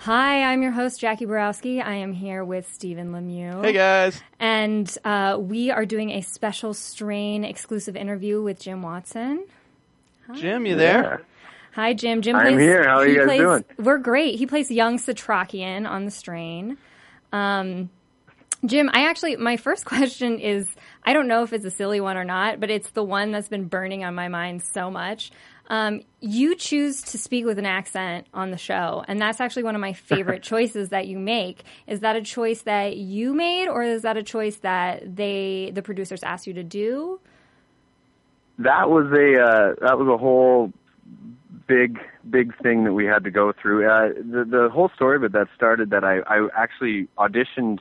Hi, I'm your host, Jacque Borowski. I am here with Stephen Lemieux. Hey guys. And uh, we are doing a special strain exclusive interview with Jim Watson. Jim, you there? Hi, Jim. Jim I'm plays. here. How are he you guys plays- doing? We're great. He plays young Satrakian on the strain. Um, Jim, I actually, my first question is I don't know if it's a silly one or not, but it's the one that's been burning on my mind so much. Um, you choose to speak with an accent on the show, and that's actually one of my favorite choices that you make. Is that a choice that you made, or is that a choice that they, the producers, asked you to do? That was a uh, that was a whole big big thing that we had to go through. Uh, the the whole story but that started that I I actually auditioned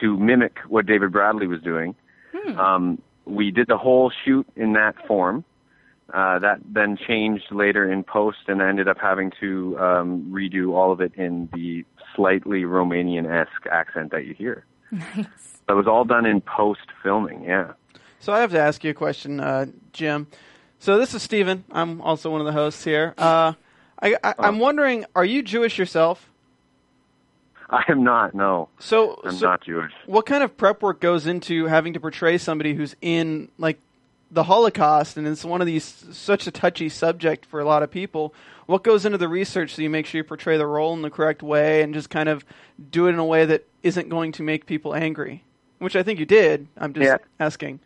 to mimic what David Bradley was doing. Um, we did the whole shoot in that form. Uh, that then changed later in post, and I ended up having to um, redo all of it in the slightly Romanian-esque accent that you hear. Nice. That was all done in post filming. Yeah. So I have to ask you a question, uh, Jim. So this is Stephen. I'm also one of the hosts here. Uh, I, I, I'm wondering, are you Jewish yourself? I am not. No, So, I'm so not Jewish. what kind of prep work goes into having to portray somebody who's in like the Holocaust, and it's one of these such a touchy subject for a lot of people? What goes into the research so you make sure you portray the role in the correct way and just kind of do it in a way that isn't going to make people angry? Which I think you did. I'm just Yeah. asking.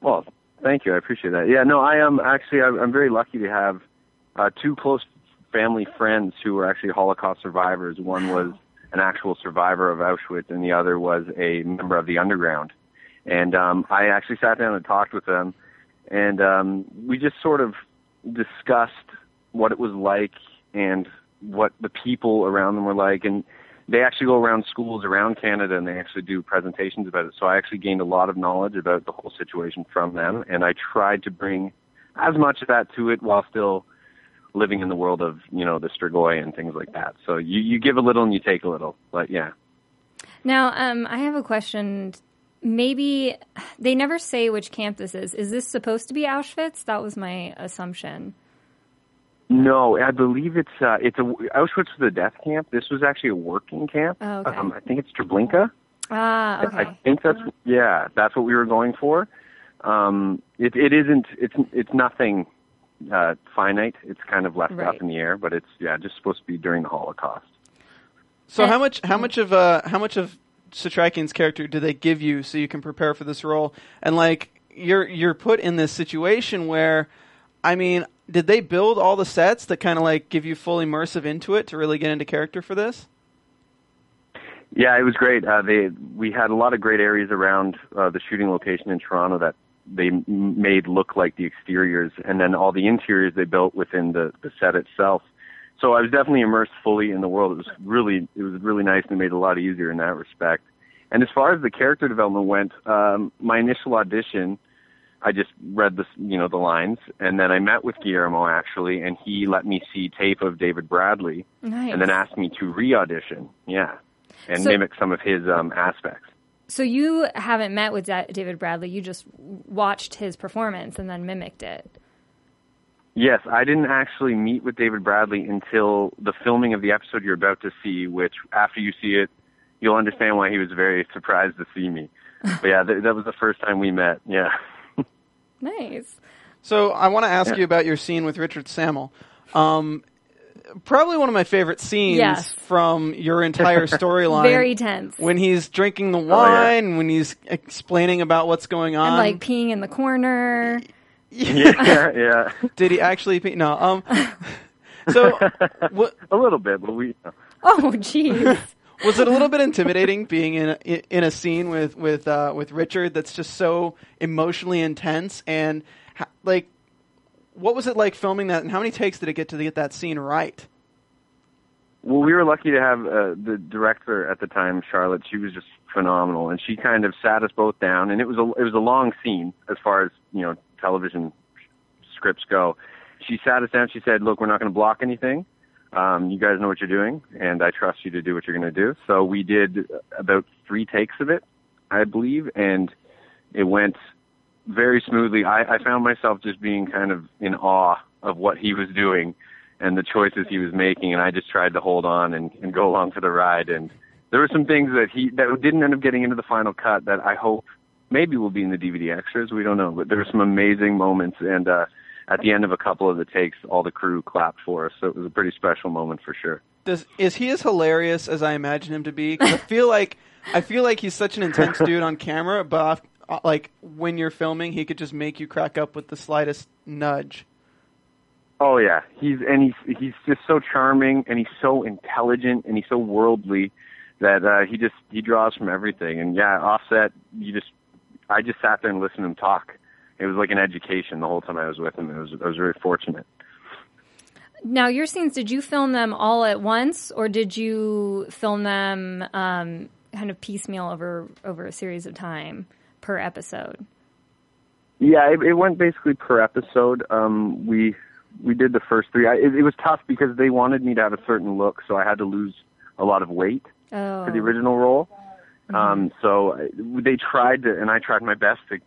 Well, thank you. I appreciate that. Yeah, no, I am actually. I'm I'm very lucky to have uh, two close family friends who were actually Holocaust survivors. One was an actual survivor of Auschwitz, and the other was a member of the underground. And um, I actually sat down and talked with them, and um, we just sort of discussed what it was like and what the people around them were like, and they actually go around schools around Canada and they actually do presentations about it. So I actually gained a lot of knowledge about the whole situation from them, and I tried to bring as much of that to it while still living in the world of you know the Strigoi and things like that. So you you give a little and you take a little, but yeah. Now, um, I have a question. Maybe they never say which camp this is. Is this supposed to be Auschwitz? That was my assumption. No, I believe it's uh, it's a Auschwitz was a death camp. This was actually a working camp. Oh, okay. um, I think it's Treblinka. Ah, okay. I okay. think that's yeah, that's what we were going for. Um, it it isn't it's it's nothing uh, finite. It's kind of left Right. up in the air, but it's yeah, just supposed to be during the Holocaust. So how much how much of uh how much of Satrakian's character do they give you so you can prepare for this role? And like you're you're put in this situation where I mean, did they build all the sets that kind of like give you full immersive into it to really get into character for this? Yeah, it was great. Uh, they we had a lot of great areas around uh, the shooting location in Toronto that they made look like the exteriors, and then all the interiors they built within the the set itself. So I was definitely immersed fully in the world. It was really it was really nice and it made it a lot easier in that respect. And as far as the character development went, um, my initial audition, I just read the you know the lines, and then I met with Guillermo actually, and he let me see tape of David Bradley, Nice. and then asked me to re-audition. Yeah, and So- mimic some of his um, aspects. So you haven't met with David Bradley. You just watched his performance and then mimicked it. Yes, I didn't actually meet with David Bradley until the filming of the episode you're about to see, which after you see it, you'll understand why he was very surprised to see me. But yeah, th- that was the first time we met. Yeah. Nice. So I want to ask Yeah. you about your scene with Richard Sammel. Um, probably one of my favorite scenes Yes. from your entire storyline. Very tense. when he's drinking the Oh, yeah. wine, when he's explaining about what's going on. and like peeing in the corner. Yeah, yeah. Did he actually pee? No. Um. So, what A little bit, but we. Oh, jeez. Was it a little bit intimidating being in a, in a scene with with uh, with Richard that's just so emotionally intense and ha- like what was it like filming that and how many takes did it get to get that scene right? Well, we were lucky to have uh, the director at the time, Charlotte. She was just phenomenal, and she kind of sat us both down. And it was a it was a long scene as far as you know television scripts go. She sat us down. She said, "Look, we're not going to block anything. Um, you guys know what you're doing, and I trust you to do what you're going to do." So we did about three takes of it, I believe, and it went very smoothly. I, I found myself just being kind of in awe of what he was doing and the choices he was making, and I just tried to hold on and, and go along for the ride. And there were some things that he that didn't end up getting into the final cut that I hope maybe will be in the DVD extras. We don't know, but there were some amazing moments, and uh, at the end of a couple of the takes, all the crew clapped for us. So it was a pretty special moment for sure. Does is he as hilarious as I imagine him to be? 'Cause I feel like I feel like he's such an intense dude on camera, but off, uh, like when you're filming, he could just make you crack up with the slightest nudge. Oh yeah, he's and he's he's just so charming and he's so intelligent and he's so worldly that uh, he just he draws from everything. And yeah, offset, you just I just sat there and listened to him talk. It was like an education the whole time I was with him. It was I was very fortunate. Now, your scenes, did you film them all at once, or did you film them um, kind of piecemeal over over a series of time per episode? Yeah, it, it went basically per episode. Um, we we did the first three. I, it, it was tough because they wanted me to have a certain look, so I had to lose a lot of weight Oh, for the original role. Um, so they tried to, and I tried my best to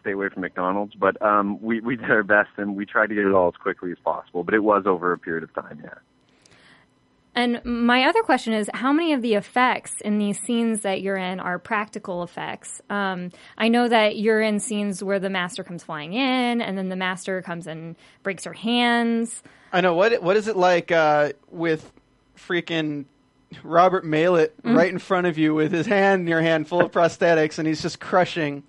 stay away from McDonald's, but um, we we did our best and we tried to get it all as quickly as possible. But it was over a period of time. Yeah. And my other question is, how many of the effects in these scenes that you're in are practical effects? Um, I know that you're in scenes where the master comes flying in, and then the master comes and breaks her hands. I know what what is it like uh, with freaking Robert Maillet right in front of you with his hand in your hand full of prosthetics, and he's just crushing.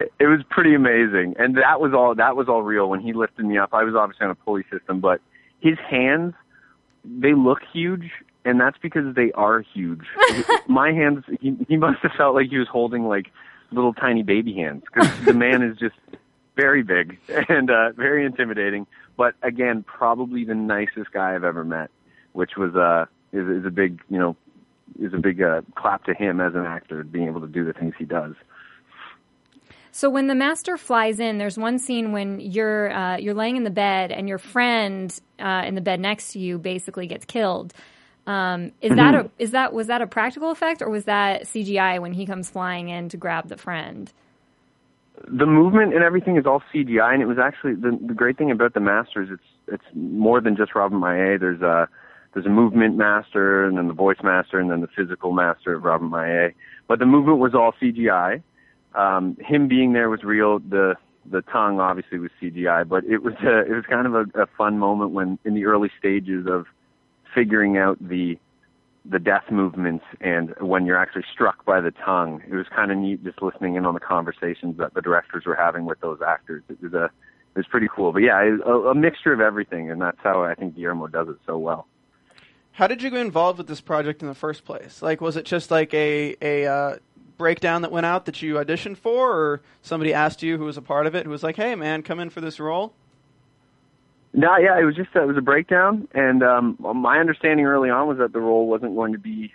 It, it was pretty amazing, and that was all that was all real. When he lifted me up, I was obviously on a pulley system, but his hands they look huge, and that's because they are huge. My hands, he, he must have felt like he was holding like little tiny baby hands because the man is just very big and uh, very intimidating. But again, probably the nicest guy I've ever met, which was uh is, is a big you know is a big uh, clap to him as an actor being able to do the things he does. So when the master flies in, there's one scene when you're uh, you're laying in the bed and your friend uh, in the bed next to you basically gets killed. Um, is that a is that was that a practical effect or was that CGI when he comes flying in to grab the friend? the movement and everything is all CGI, and it was actually the, the great thing about the masters. It's it's more than just Robin Maillet. There's a there's a movement master, and then the voice master, and then the physical master of Robin Maillet. But the movement was all CGI. Um, him being there was real. The the tongue obviously was CGI, but it was a, it was kind of a, a fun moment when in the early stages of figuring out the the death movements and when you're actually struck by the tongue. It was kind of neat just listening in on the conversations that the directors were having with those actors. It was a it was pretty cool. But yeah, a, a mixture of everything, and that's how I think Guillermo does it so well. How did you get involved with this project in the first place? Like, was it just like a a uh, breakdown that went out that you auditioned for, or somebody asked you who was a part of it, who was like, "Hey, man, come in for this role"? No, yeah, it was just it was a breakdown, and um, my understanding early on was that the role wasn't going to be,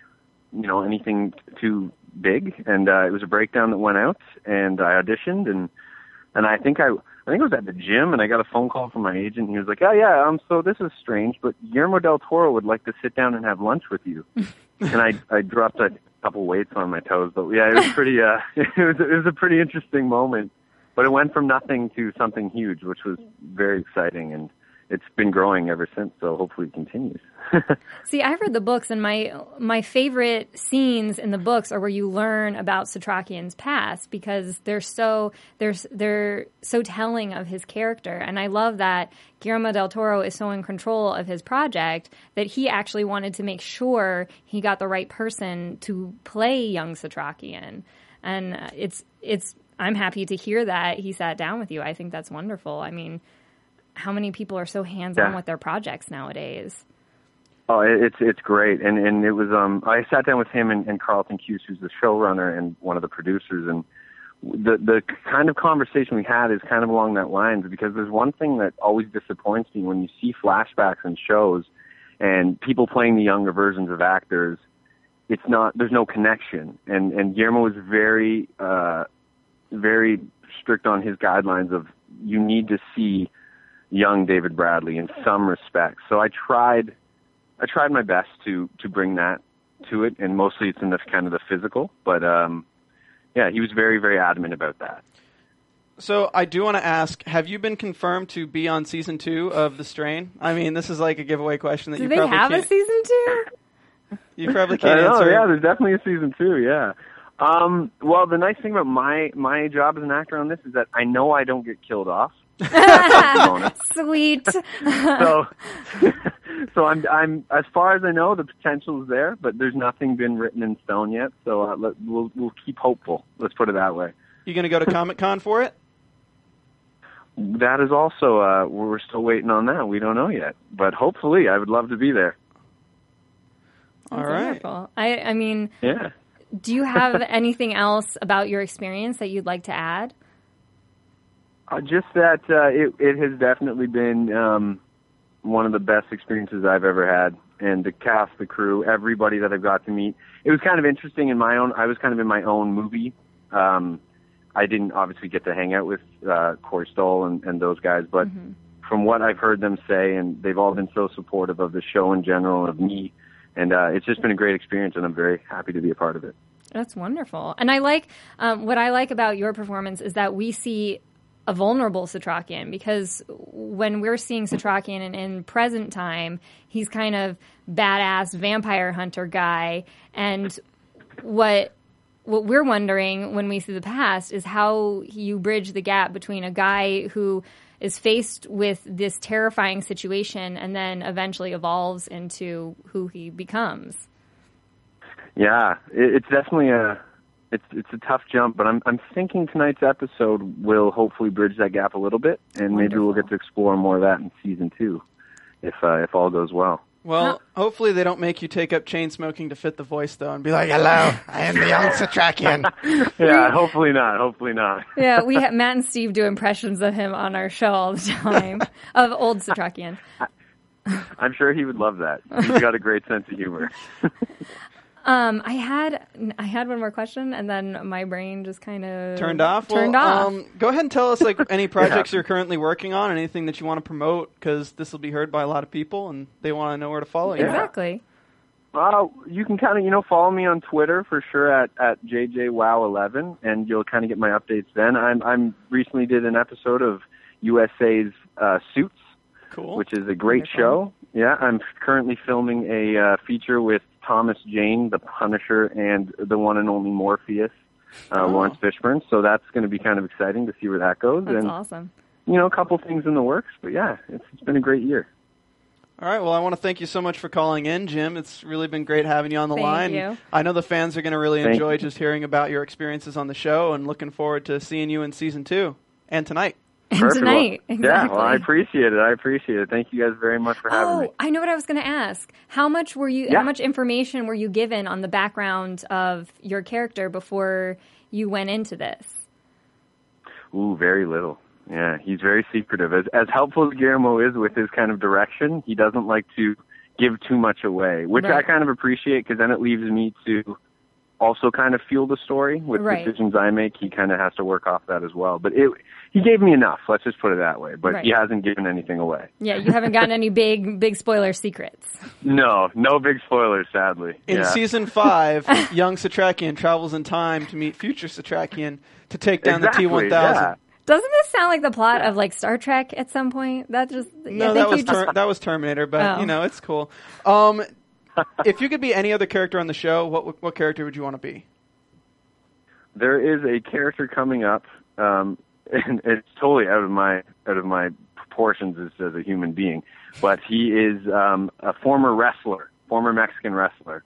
you know, anything too big, and uh, it was a breakdown that went out, and I auditioned, and and I think I I think it was at the gym, and I got a phone call from my agent. And he was like, "Oh yeah, um, so this is strange, but Guillermo del Toro would like to sit down and have lunch with you." and I I dropped a couple weights on my toes, but yeah, it was pretty uh, it was it was a pretty interesting moment, but it went from nothing to something huge, which was very exciting and it's been growing ever since. So hopefully it continues. See, I've read the books, and my my favorite scenes in the books are where you learn about Satrakian's past because they're so they're they're so telling of his character, and I love that Guillermo del Toro is so in control of his project that he actually wanted to make sure he got the right person to play young Satrakian, and it's it's. I'm happy to hear that he sat down with you. I think that's wonderful. I mean, how many people are so hands on Yeah. with their projects nowadays? Oh, it's it's great, and and it was um I sat down with him and, and Carlton Cuse, who's the showrunner and one of the producers, and the the kind of conversation we had is kind of along that lines because there's one thing that always disappoints me when you see flashbacks in shows and people playing the younger versions of actors, it's not there's no connection, and and Guillermo was very uh very strict on his guidelines of you need to see young David Bradley in some respects. So I tried I tried my best to to bring that to it, and mostly it's in the kind of the physical. But um, yeah, he was very very adamant about that. So I do want to ask: Have you been confirmed to be on season two of The Strain? I mean, this is like a giveaway question that Do you they probably have a can't. season two? you probably can't know, answer. yeah, there's definitely a season two. Yeah. Um, well, the nice thing about my my job as an actor on this is that I know I don't get killed off. That's a bonus. Sweet. so so I'm I'm as far as I know the potential is there, but there's nothing been written in stone yet. So uh, let, we'll we'll keep hopeful. Let's put it that way. You going to go to Comic Con for it? That is also uh, we're still waiting on that. We don't know yet, but hopefully I would love to be there. All That's right. wonderful. I, I mean, Yeah. do you have anything else about your experience that you'd like to add? Uh, just that uh, it it has definitely been um, one of the best experiences I've ever had, and the cast, the crew, everybody that I've got to meet. It was kind of interesting in my own. I was kind of in my own movie. Um, I didn't obviously get to hang out with uh, Corey Stoll and, and those guys, but from what I've heard them say, and they've all been so supportive of the show in general and of me, and uh, it's just been a great experience, and I'm very happy to be a part of it. That's wonderful. And I like um, what I like about your performance is that we see a vulnerable Satrakian because when we're seeing Satrakian in, in present time, he's kind of badass vampire hunter guy. And what what we're wondering when we see the past is how you bridge the gap between a guy who is faced with this terrifying situation and then eventually evolves into who he becomes. Yeah, it, it's definitely a it's it's a tough jump, but I'm I'm thinking tonight's episode will hopefully bridge that gap a little bit, and maybe we'll get to explore more of that in season two, if uh, if all goes well. Well, hopefully they don't make you take up chain smoking to fit the voice, though, and be like, "Hello, I am the young Satrakian." Yeah, hopefully not. Hopefully not. Yeah, we have Matt and Steve do impressions of him on our show all the time of old Satrakian. I'm sure he would love that. He's got a great sense of humor. Um, I had I had one more question, and then my brain just kind of Turned off. Turned well, off. Um, go ahead and tell us like any projects you're currently working on, anything that you want to promote, because this will be heard by a lot of people, and they want to know where to follow you. exactly. Uh, you can kind of, you know, follow me on Twitter for sure at at jjwow11, and you'll kind of get my updates then. I'm I'm recently did an episode of USA's uh, Suits, Cool. which is a great Wonderful. show. Yeah, I'm currently filming a uh, feature with Thomas Jane, the Punisher, and the one and only Morpheus, uh, Oh. Laurence Fishburne. So that's going to be kind of exciting to see where that goes. That's and awesome. you know, a couple things in the works. But yeah, it's, it's been a great year. All right. Well, I want to thank you so much for calling in, Jim. It's really been great having you on the Thank line. you. I know the fans are going to really Thank enjoy you. just hearing about your experiences on the show, and looking forward to seeing you in season two and tonight. And Perfect. tonight, Well, exactly. Yeah, well, I appreciate it. I appreciate it. Thank you guys very much for having oh, me. Oh, I know what I was going to ask. How much were you? Yeah. How much information were you given on the background of your character before you went into this? Ooh, very little. Yeah, he's very secretive. As as helpful as Guillermo is with his kind of direction, he doesn't like to give too much away, which I kind of appreciate because then it leaves me to also kind of fuel the story with Right. decisions I make. He kind of has to work off that as well. But it he gave me enough. Let's just put it that way. But Right. he hasn't given anything away. Yeah, you haven't gotten any big big spoiler secrets. No, no big spoilers, sadly. In yeah. season five, young Satrakian travels in time to meet future Satrakian to take down exactly, the T1000. Doesn't this sound like the plot of like Star Trek at some point? That just I No, think that was you just- that was Terminator, but Oh. you know it's cool. Um, if you could be any other character on the show, what what character would you want to be? there is a character coming up, um, and it's totally out of my out of my proportions as, as a human being. But he is um, a former wrestler, former Mexican wrestler,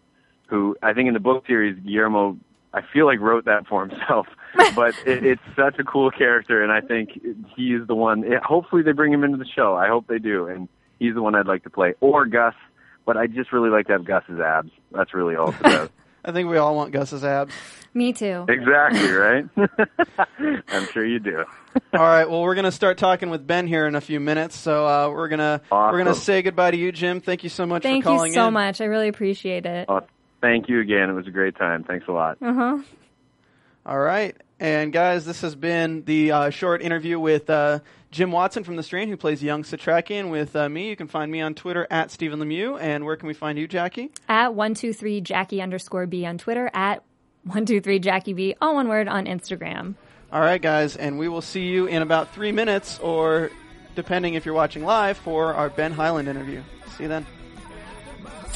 who I think in the book series Guillermo, I feel like wrote that for himself. but it, it's such a cool character, and I think he is the one. It, hopefully, they bring him into the show. I hope they do, and he's the one I'd like to play. Or Gus but I just really like to have Gus's abs. That's really all it's about. I think we all want Gus's abs. Me too. exactly, right? I'm sure you do. all right. Well, we're gonna start talking with Ben here in a few minutes. So uh, we're gonna we're gonna say goodbye to you, Jim. Thank you so much Thank for calling you so in. much. I really appreciate it. Oh, thank you again. It was a great time. Thanks a lot. Uh huh. All right. And guys, this has been the uh, short interview with uh, Jim Watson from The Strain, who plays young Satrakian with uh, me. You can find me on Twitter at Stephen Lemieux. And where can we find you, Jacque? At one two three Jackie underscore B on Twitter. At one two three Jackie B, all one word on Instagram. All right, guys. And we will see you in about three minutes, or depending if you're watching live, for our Ben Hyland interview. See you then.